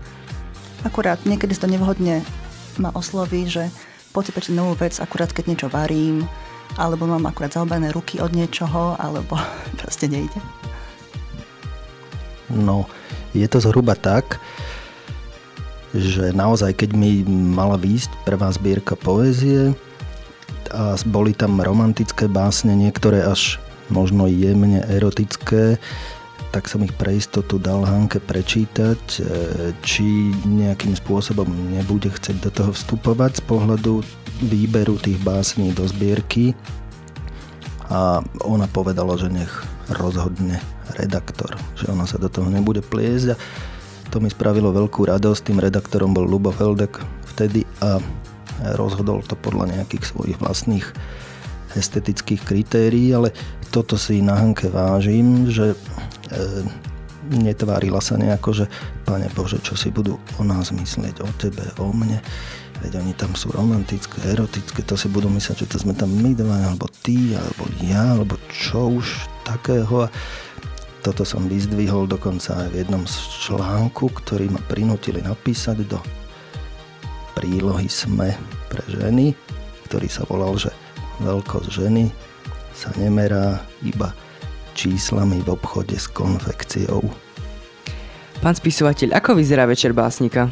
Akurát niekedy to nevhodne ma osloví, že poď novú vec, akurát keď niečo varím, alebo mám akurát zaobené ruky od niečoho, alebo [laughs] proste nejde. No, je to zhruba tak, že naozaj, keď mi mala výjsť prvá zbierka poézie a boli tam romantické básne, niektoré až možno jemne erotické, tak som ich pre istotu dal Hanke prečítať, e, či nejakým spôsobom nebude chcieť do toho vstupovať z pohľadu výberu tých básní do zbierky. A ona povedala, že nech rozhodne redaktor, že ona sa do toho nebude pliesť a to mi spravilo veľkú radosť. Tým redaktorom bol Lubo Feldek vtedy a rozhodol to podľa nejakých svojich vlastných estetických kritérií, ale toto si na Hanke vážim, že e, netvárila sa nejako, že Pane Bože, čo si budú o nás myslieť, o tebe, o mne. Veď oni tam sú romantické, erotické, to si budú myslieť, že to sme tam my dva, alebo ty, alebo ja, alebo čo už takého. A toto som vyzdvihol dokonca aj v jednom z článku, ktorý ma prinútili napísať do prílohy SME pre ženy, ktorý sa volal, že veľkosť ženy sa nemerá iba číslami v obchode s konfekciou. Pán spisovateľ, ako vyzerá večer básnika?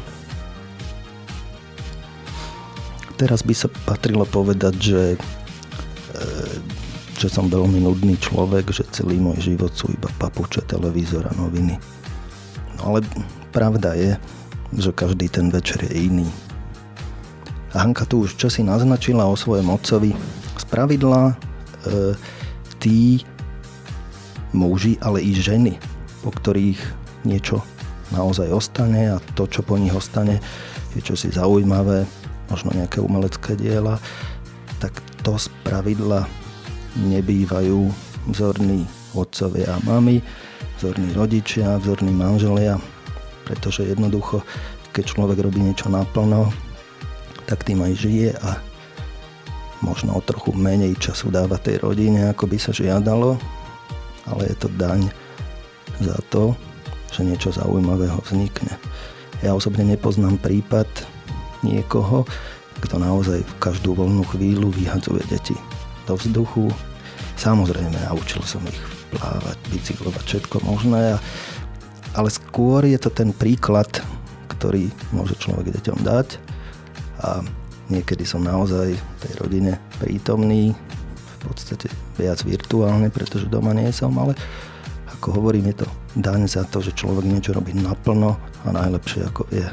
Teraz by sa patrilo povedať, že e, že som veľmi nudný človek, že celý môj život sú iba papuče, televízor a noviny. No ale pravda je, že každý ten večer je iný. A Hanka tu už čosi naznačila o svojom otcovi. Spravidla e, tí muži, ale i ženy, po ktorých niečo naozaj ostane a to, čo po nich ostane, je čosi zaujímavé, možno nejaké umelecké diela, tak to spravidla nebývajú vzorní otcovia a mamy, vzorní rodičia, vzorní manželia, pretože jednoducho, keď človek robí niečo naplno, tak tým aj žije a možno o trochu menej času dáva tej rodine, ako by sa žiadalo, ale je to daň za to, že niečo zaujímavého vznikne. Ja osobne nepoznám prípad niekoho, kto naozaj v každú voľnú chvíľu vyhadzuje deti do vzduchu. Samozrejme, naučil som ich plávať, bicyklovať, všetko možné, ale skôr je to ten príklad, ktorý môže človek deťom dať a niekedy som naozaj v tej rodine prítomný, v podstate viac virtuálne, pretože doma nie som, ale ako hovorím, je to daň za to, že človek niečo robí naplno a najlepšie ako vie.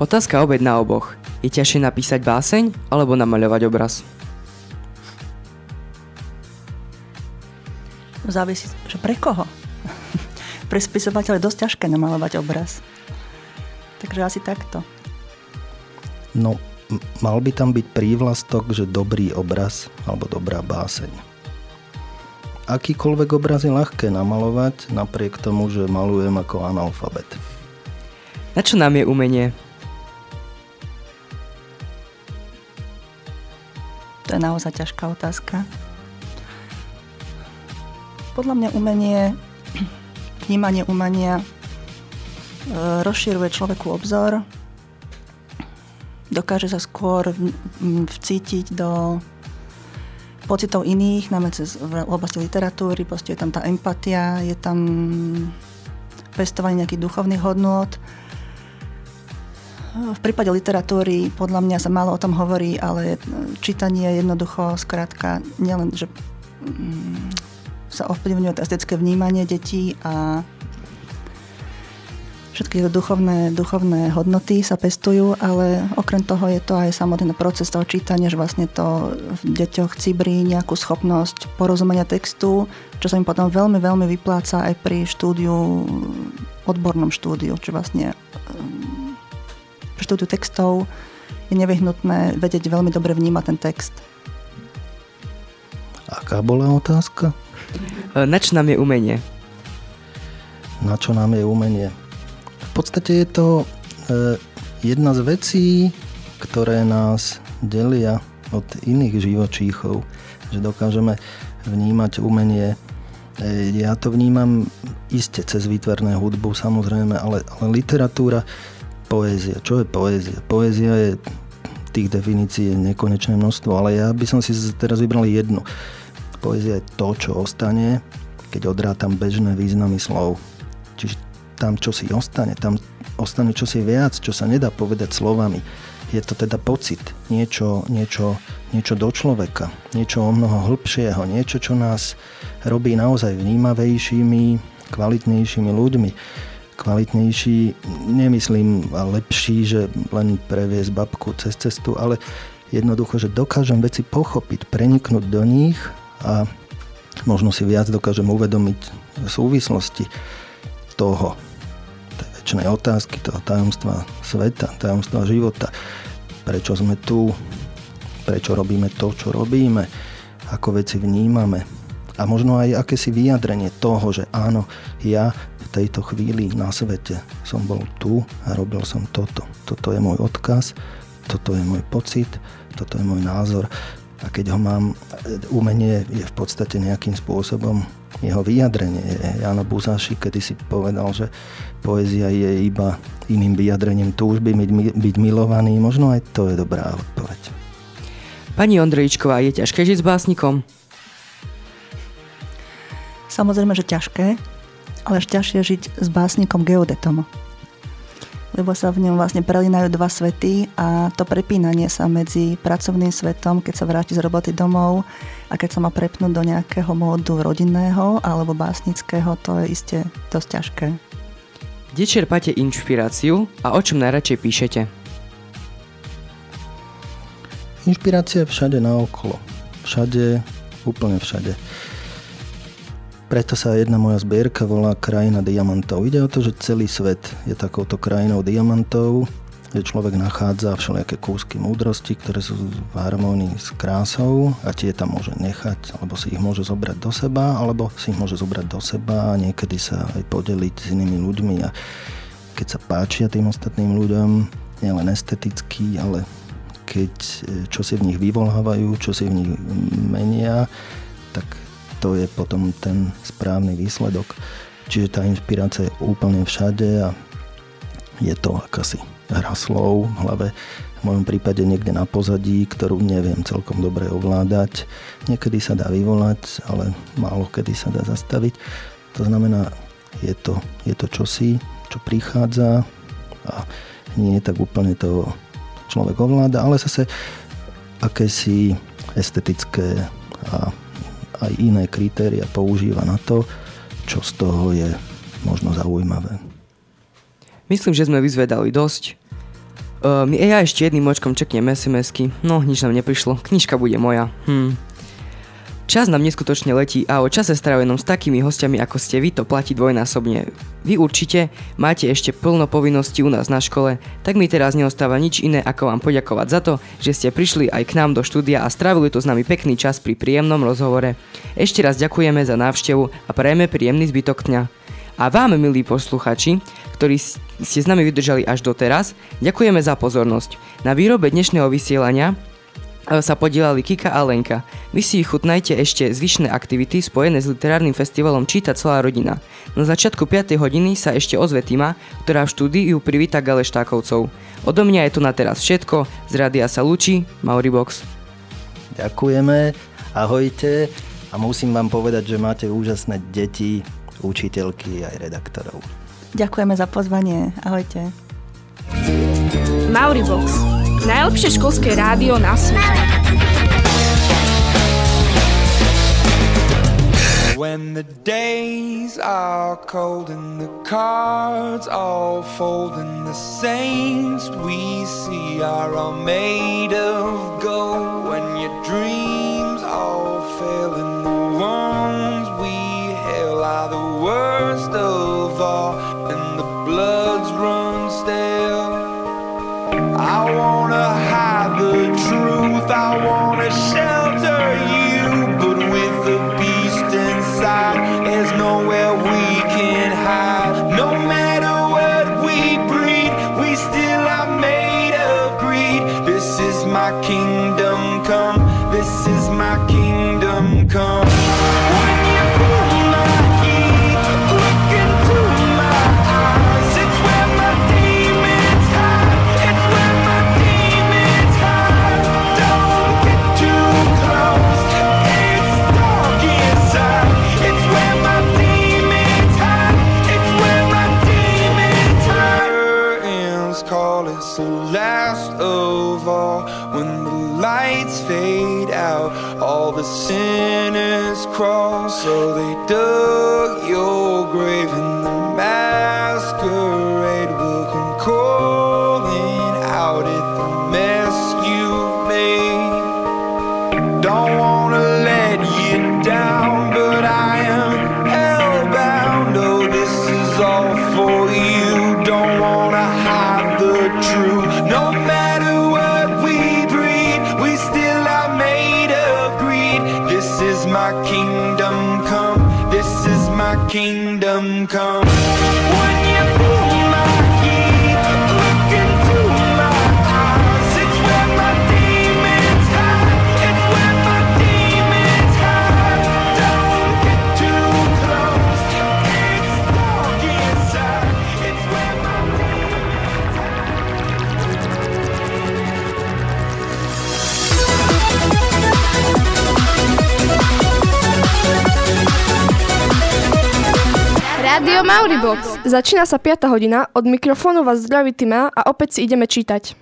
Otázka obed na oboch. Je ťažšie napísať báseň alebo namaľovať obraz? Závisí, že pre koho. [laughs] pre spisovateľa je dosť ťažké namalovať obraz. Takže asi takto. No, mal by tam byť prívlastok, že dobrý obraz alebo dobrá báseň. Akýkoľvek obraz je ľahké namalovať, napriek tomu, že malujem ako analfabet. Na čo nám je umenie? To je naozaj ťažká otázka. Podľa mňa umenie, vnímanie umenia e, rozširuje človeku obzor, dokáže sa skôr vcítiť do pocitov iných, najmä cez v oblasti literatúry, proste je tam tá empatia, je tam pestovanie nejakých duchovných hodnôt. V prípade literatúry podľa mňa sa málo o tom hovorí, ale čítanie je jednoducho, skrátka, nielen, že sa ovplyvňuje estetické vnímanie detí a všetky duchovné, duchovné hodnoty sa pestujú, ale okrem toho je to aj samotný proces toho čítania, že vlastne to v deťoch cibrí nejakú schopnosť porozumenia textu, čo sa im potom veľmi, veľmi vypláca aj pri štúdiu, odbornom štúdiu, či vlastne pri štúdiu textov je nevyhnutné vedieť veľmi dobre vnímať ten text. Aká bola otázka? E, na čo nám je umenie? Na čo nám je umenie? V podstate je to e, jedna z vecí, ktoré nás delia od iných živočíchov, že dokážeme vnímať umenie. E, ja to vnímam iste cez výtvarné hudbu, samozrejme, ale, ale literatúra, poézia. Čo je poézia? Poézia je tých definícií je nekonečné množstvo, ale ja by som si teraz vybral jednu. Poézia je to, čo ostane, keď odrátam bežné významy slov. Čiže tam, čo si ostane, tam ostane čosi viac, čo sa nedá povedať slovami je to teda pocit, niečo, niečo, niečo do človeka, niečo o mnoho hĺbšieho, niečo, čo nás robí naozaj vnímavejšími, kvalitnejšími ľuďmi. Kvalitnejší, nemyslím lepší, že len previesť babku cez cestu, ale jednoducho, že dokážem veci pochopiť, preniknúť do nich a možno si viac dokážem uvedomiť súvislosti toho, väčšnej otázky, toho tajomstva sveta, tajomstva života. Prečo sme tu, prečo robíme to, čo robíme, ako veci vnímame. A možno aj akési vyjadrenie toho, že áno, ja v tejto chvíli na svete som bol tu a robil som toto. Toto je môj odkaz, toto je môj pocit, toto je môj názor. A keď ho mám, umenie je v podstate nejakým spôsobom jeho vyjadrenie. Jano Buzáši kedy si povedal, že poézia je iba iným vyjadrením túžby byť, byť milovaný. Možno aj to je dobrá odpoveď. Pani Ondrejčková, je ťažké žiť s básnikom? Samozrejme, že ťažké, ale ešte ťažšie žiť s básnikom geodetom lebo sa v ňom vlastne prelínajú dva svety a to prepínanie sa medzi pracovným svetom, keď sa vráti z roboty domov a keď sa má prepnúť do nejakého módu rodinného alebo básnického, to je iste dosť ťažké. Kde čerpáte inšpiráciu a o čom najradšej píšete? Inšpirácia je všade naokolo. Všade, úplne všade. Preto sa jedna moja zbierka volá Krajina diamantov. Ide o to, že celý svet je takouto krajinou diamantov, kde človek nachádza všelijaké kúsky múdrosti, ktoré sú v harmonii s krásou a tie tam môže nechať, alebo si ich môže zobrať do seba, alebo si ich môže zobrať do seba a niekedy sa aj podeliť s inými ľuďmi a keď sa páčia tým ostatným ľuďom, nielen esteticky, ale keď čo si v nich vyvolávajú, čo si v nich menia, tak to je potom ten správny výsledok. Čiže tá inšpirácia je úplne všade a je to akási hra slov v hlave, v mojom prípade niekde na pozadí, ktorú neviem celkom dobre ovládať. Niekedy sa dá vyvolať, ale málo kedy sa dá zastaviť. To znamená, je to, je to čosi, čo prichádza a nie tak úplne to človek ovláda, ale zase akési estetické a aj iné kritéria používa na to, čo z toho je možno zaujímavé. Myslím, že sme vyzvedali dosť. Uh, ja ešte jedným očkom čeknem SMS-ky. No, nič nám neprišlo. Knižka bude moja. Hm. Čas nám neskutočne letí a o čase strávenom s takými hostiami ako ste vy to platí dvojnásobne. Vy určite máte ešte plno povinností u nás na škole, tak mi teraz neostáva nič iné ako vám poďakovať za to, že ste prišli aj k nám do štúdia a strávili tu s nami pekný čas pri príjemnom rozhovore. Ešte raz ďakujeme za návštevu a prajeme príjemný zbytok dňa. A vám, milí posluchači, ktorí ste s nami vydržali až doteraz, ďakujeme za pozornosť. Na výrobe dnešného vysielania sa podielali Kika a Lenka. Vy si chutnajte ešte zvyšné aktivity spojené s literárnym festivalom Číta celá rodina. Na začiatku 5. hodiny sa ešte ozve Tima, ktorá v štúdiu privíta Galeštákovcov. Odo mňa je to na teraz všetko, z rádia sa lúči, Mauribox. Ďakujeme, ahojte a musím vám povedať, že máte úžasné deti, učiteľky aj redaktorov. Ďakujeme za pozvanie, ahojte. Mauribox Najlepšie školské rádio na svete. When the days are cold and the cards all fold and the saints we see are all made of gold worst of all and the bloods run stale I wanna hide the truth. I wanna shelter you, but with the beast inside, there's nowhere So they dug come. Rádio Mauribox. Začína sa 5. hodina, od mikrofónu vás zdraví Tima a opäť si ideme čítať.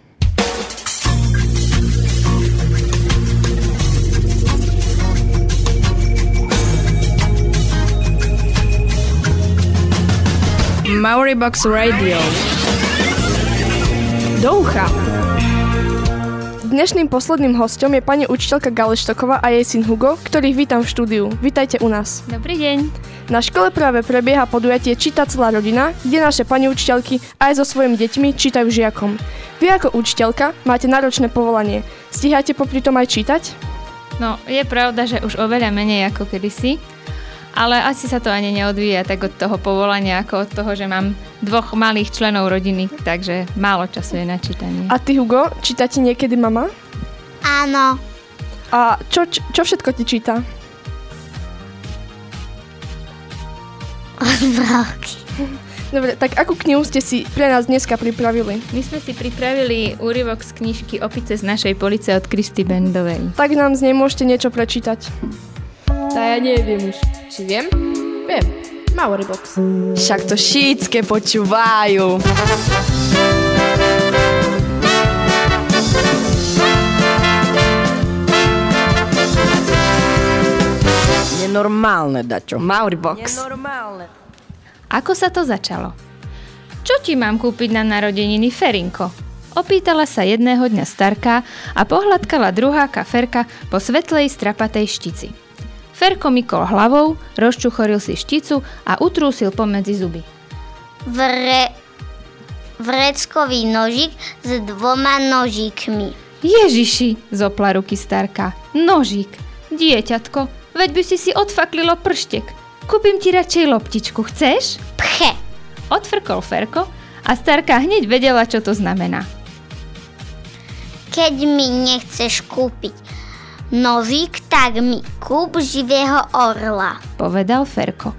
Mauribox Radio. Do ucha. Dnešným posledným hostom je pani učiteľka Galeštoková a jej syn Hugo, ktorých vítam v štúdiu. Vítajte u nás. Dobrý deň. Na škole práve prebieha podujatie Číta celá rodina, kde naše pani učiteľky aj so svojimi deťmi čítajú žiakom. Vy ako učiteľka máte náročné povolanie. Stíhate popri tom aj čítať? No, je pravda, že už oveľa menej ako kedysi, ale asi sa to ani neodvíja tak od toho povolania, ako od toho, že mám dvoch malých členov rodiny, takže málo času je na čítanie. A ty, Hugo, číta ti niekedy mama? Áno. A čo, čo, čo všetko ti číta? Rozprávky. Dobre, tak akú knihu ste si pre nás dneska pripravili? My sme si pripravili úryvok z knižky Opice z našej police od Kristy Bendovej. Tak nám z nej môžete niečo prečítať. Tá ja neviem už. Či viem? Viem. Mauribox. Však to šítske počúvajú. Nenormálne, Dačo. Mauribox. Nenormálne. Ako sa to začalo? Čo ti mám kúpiť na narodeniny, Ferinko? Opýtala sa jedného dňa starka a pohľadkala druháka Ferka po svetlej strapatej štici. Ferko mykol hlavou, rozčuchoril si šticu a utrúsil pomedzi zuby. Vre... Vreckový nožík s dvoma nožíkmi. Ježiši, zopla ruky starka. Nožík. Dieťatko, veď by si si odfaklilo prštek. Kúpim ti radšej loptičku, chceš? Pche. Odfrkol Ferko a starka hneď vedela, čo to znamená. Keď mi nechceš kúpiť nožík, tak mi kúp živého orla. Povedal Ferko.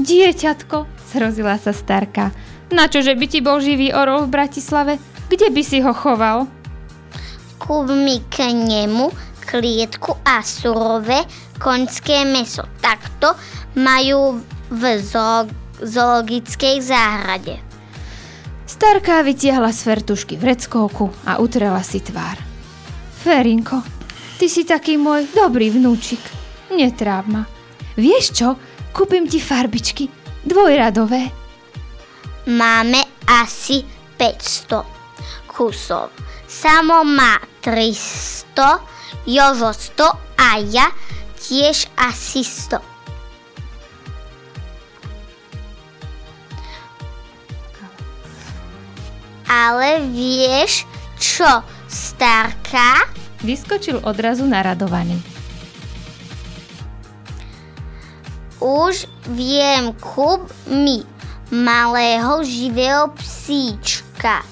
Dieťatko, zrozila sa starka. Na čože by ti bol živý orol v Bratislave? Kde by si ho choval? Kúp mi k nemu klietku a surové koňské meso. Takto majú v zoo- zoologickej záhrade. Starka vytiahla z fertušky vreckovku a utrela si tvár. Ferinko, ty si taký môj dobrý vnúčik. Netráp ma. Vieš čo? Kúpim ti farbičky. Dvojradové. Máme asi 500 kusov. Samo má 300, Jožo 100 a ja tiež asi 100. Ale vieš, Čo, starka? Vyskočil odrazu naradovaný. Už viem, kúp mi malého živého psíčka.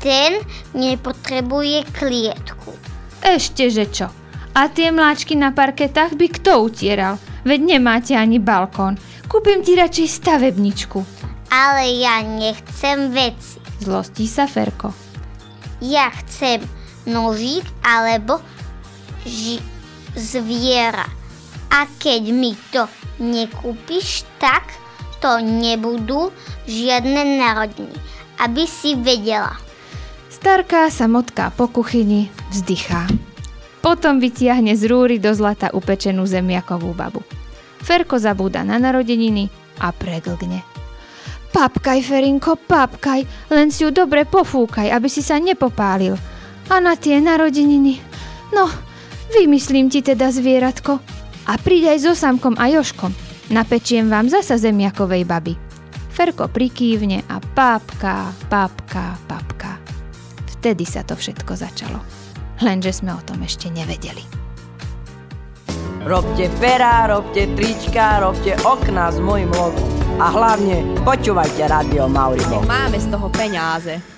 Ten nepotrebuje klietku. Ešte, že čo? A tie mláčky na parketách by kto utieral? Veď nemáte ani balkón. Kúpim ti radšej stavebničku. Ale ja nechcem veci. Zlostí sa Ferko. Ja chcem nožík alebo ži- zviera. A keď mi to nekúpiš, tak to nebudú žiadne narodiny. Aby si vedela. Starka sa motká po kuchyni, vzdychá. Potom vytiahne z rúry do zlata upečenú zemiakovú babu. Ferko zabúda na narodeniny a preglgne. Papkaj, Ferinko, papkaj, len si ju dobre pofúkaj, aby si sa nepopálil. A na tie narodeniny, no, vymyslím ti teda zvieratko. A pridaj so Samkom a Joškom. Napečiem vám zasa zemiakovej baby. Ferko prikývne a papka, papka, papka. Vtedy sa to všetko začalo. Lenže sme o tom ešte nevedeli. Robte perá, robte trička, robte okná s mojim logom. A hlavne počúvajte Radio Mauribo. Máme z toho peňáze.